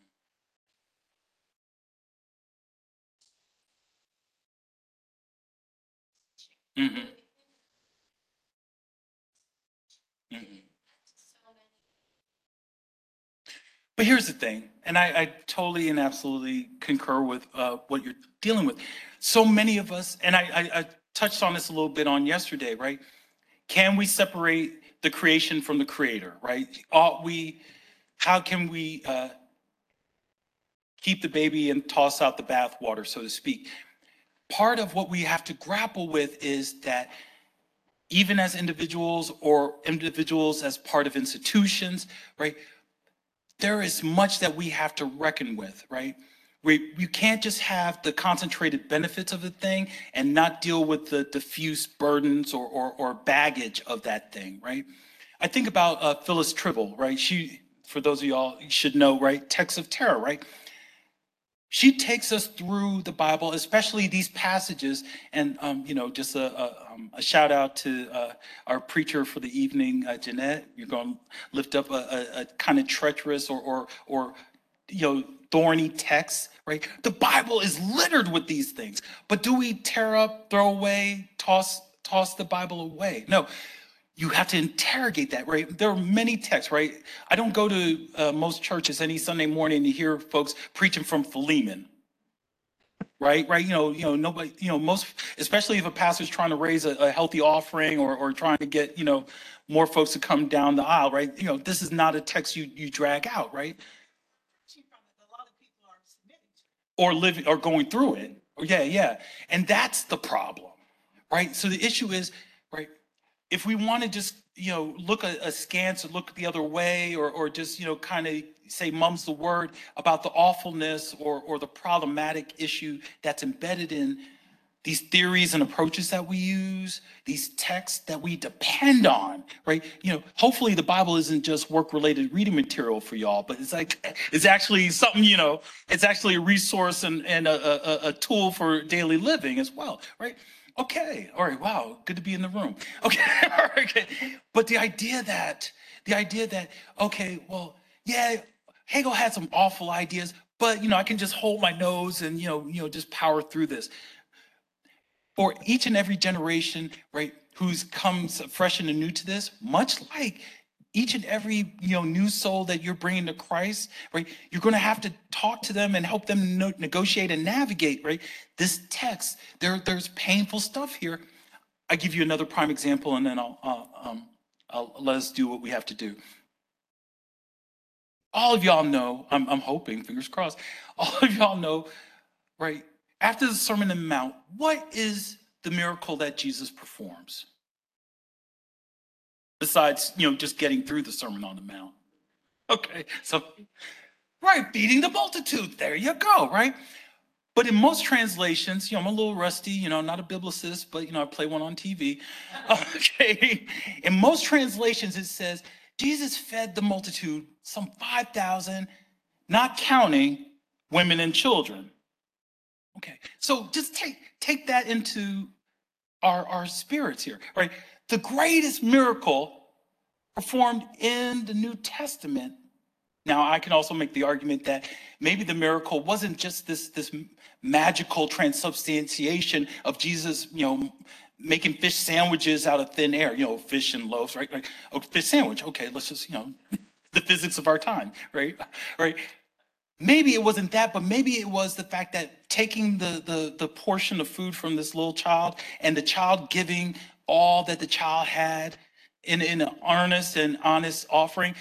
Mm-hmm. Mm-hmm. But here's the thing, and I, I totally and absolutely concur with uh, what you're dealing with. So many of us, and I, I, I touched on this a little bit on yesterday, right? Can we separate the creation from the creator, right? Ought we, how can we uh, keep the baby and toss out the bathwater, so to speak? Part of what we have to grapple with is that even as individuals or individuals as part of institutions, right? There is much that we have to reckon with, right? We, you can't just have the concentrated benefits of the thing and not deal with the diffuse burdens or, or, or baggage of that thing, right? I think about uh, Phyllis Trible, right? She, for those of y'all, should know, right? Texts of Terror, right? She takes us through the Bible, especially these passages. And, um, you know, just a, a, um, a, shout out to uh, our preacher for the evening, uh, Jeanette. You're going to lift up a, a, a kind of treacherous or, or, or, you know, thorny text, right? The Bible is littered with these things. But do we tear up, throw away, toss, toss the Bible away? No you have to interrogate that, right? There are many texts, right? I don't go to uh, most churches any Sunday morning to hear folks preaching from Philemon, right? Right? You know, you know, nobody, you know, most, especially if a pastor's trying to raise a, a healthy offering or, or trying to get, you know, more folks to come down the aisle, right? You know, this is not a text you you drag out, right? Or living or going through it. Yeah, yeah. And that's the problem, right? So the issue is? If we want to just you know look askance or look the other way or or just you know kind of say mum's the word about the awfulness or or the problematic issue that's embedded in these theories and approaches that we use these texts that we depend on right? You know hopefully the bible isn't just work related reading material for y'all but it's like it's actually something you know it's actually a resource and and a, a, a tool for daily living as well right Okay, all right, wow, good to be in the room. Okay, all right, okay. But the idea that, the idea that, okay, well, yeah, Hegel had some awful ideas, but you know, I can just hold my nose and you know, you know, just power through this. For each and every generation, right, who's comes fresh and new to this, much like each and every you know new soul that you're bringing to Christ, right? You're going to have to talk to them and help them no- negotiate and navigate, right? This text, there, there's painful stuff here. I give you another prime example, and then I'll, uh, um, I'll let us do what we have to do. All of y'all know, I'm, I'm hoping, fingers crossed, all of y'all know, right? After the Sermon on the Mount, what is the miracle that Jesus performs? Besides, you know, just getting through the Sermon on the Mount. Okay, so, right, feeding the multitude. There you go, right? But in most translations, you know, I'm a little rusty, you know, not a biblicist, but, you know, I play one on TV. Okay, in most translations, it says, Jesus fed the multitude, some 5,000, not counting women and children. Okay, so just take, take that into our, our spirits here, right? The greatest miracle performed in the New Testament. Now, I can also make the argument that maybe the miracle wasn't just this, this magical transubstantiation of Jesus, you know, making fish sandwiches out of thin air, you know, fish and loaves, right? Like, oh, fish sandwich. Okay, let's just, you know, the physics of our time, right? Right. Maybe it wasn't that, but maybe it was the fact that taking the, the, the portion of food from this little child and the child giving all that the child had in, in an earnest and honest offering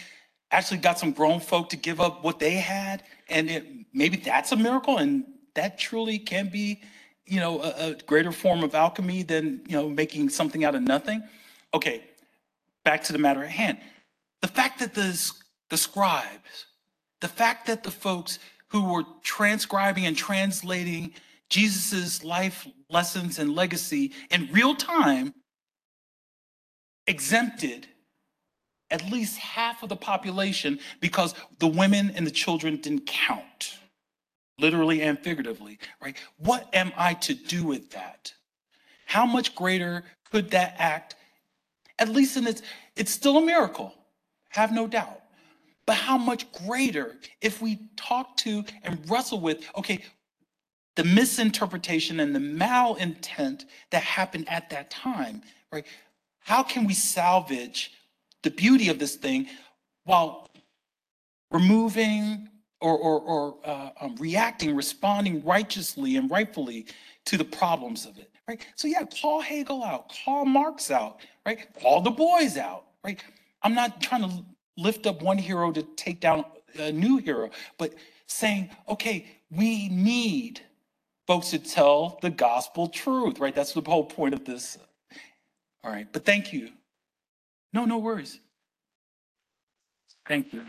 actually got some grown folk to give up what they had. And it, maybe that's a miracle. And that truly can be, you know, a, a greater form of alchemy than, you know, making something out of nothing. Okay, back to the matter at hand. The fact that the, the scribes, the fact that the folks who were transcribing and translating Jesus's life lessons and legacy in real time exempted at least half of the population because the women and the children didn't count, literally and figuratively, right? What am I to do with that? How much greater could that act, at least in its, it's still a miracle, have no doubt. But how much greater if we talk to and wrestle with, okay, the misinterpretation and the malintent that happened at that time, right? How can we salvage the beauty of this thing while removing or, or, or uh, um, reacting, responding righteously and rightfully to the problems of it, right? So yeah, call Hegel out, call Marx out, right? Call Du Bois out, right? I'm not trying to lift up one hero to take down a new hero, but saying, okay, we need folks to tell the gospel truth, right? That's the whole point of this. All right, but thank you. No, no worries. Thank you.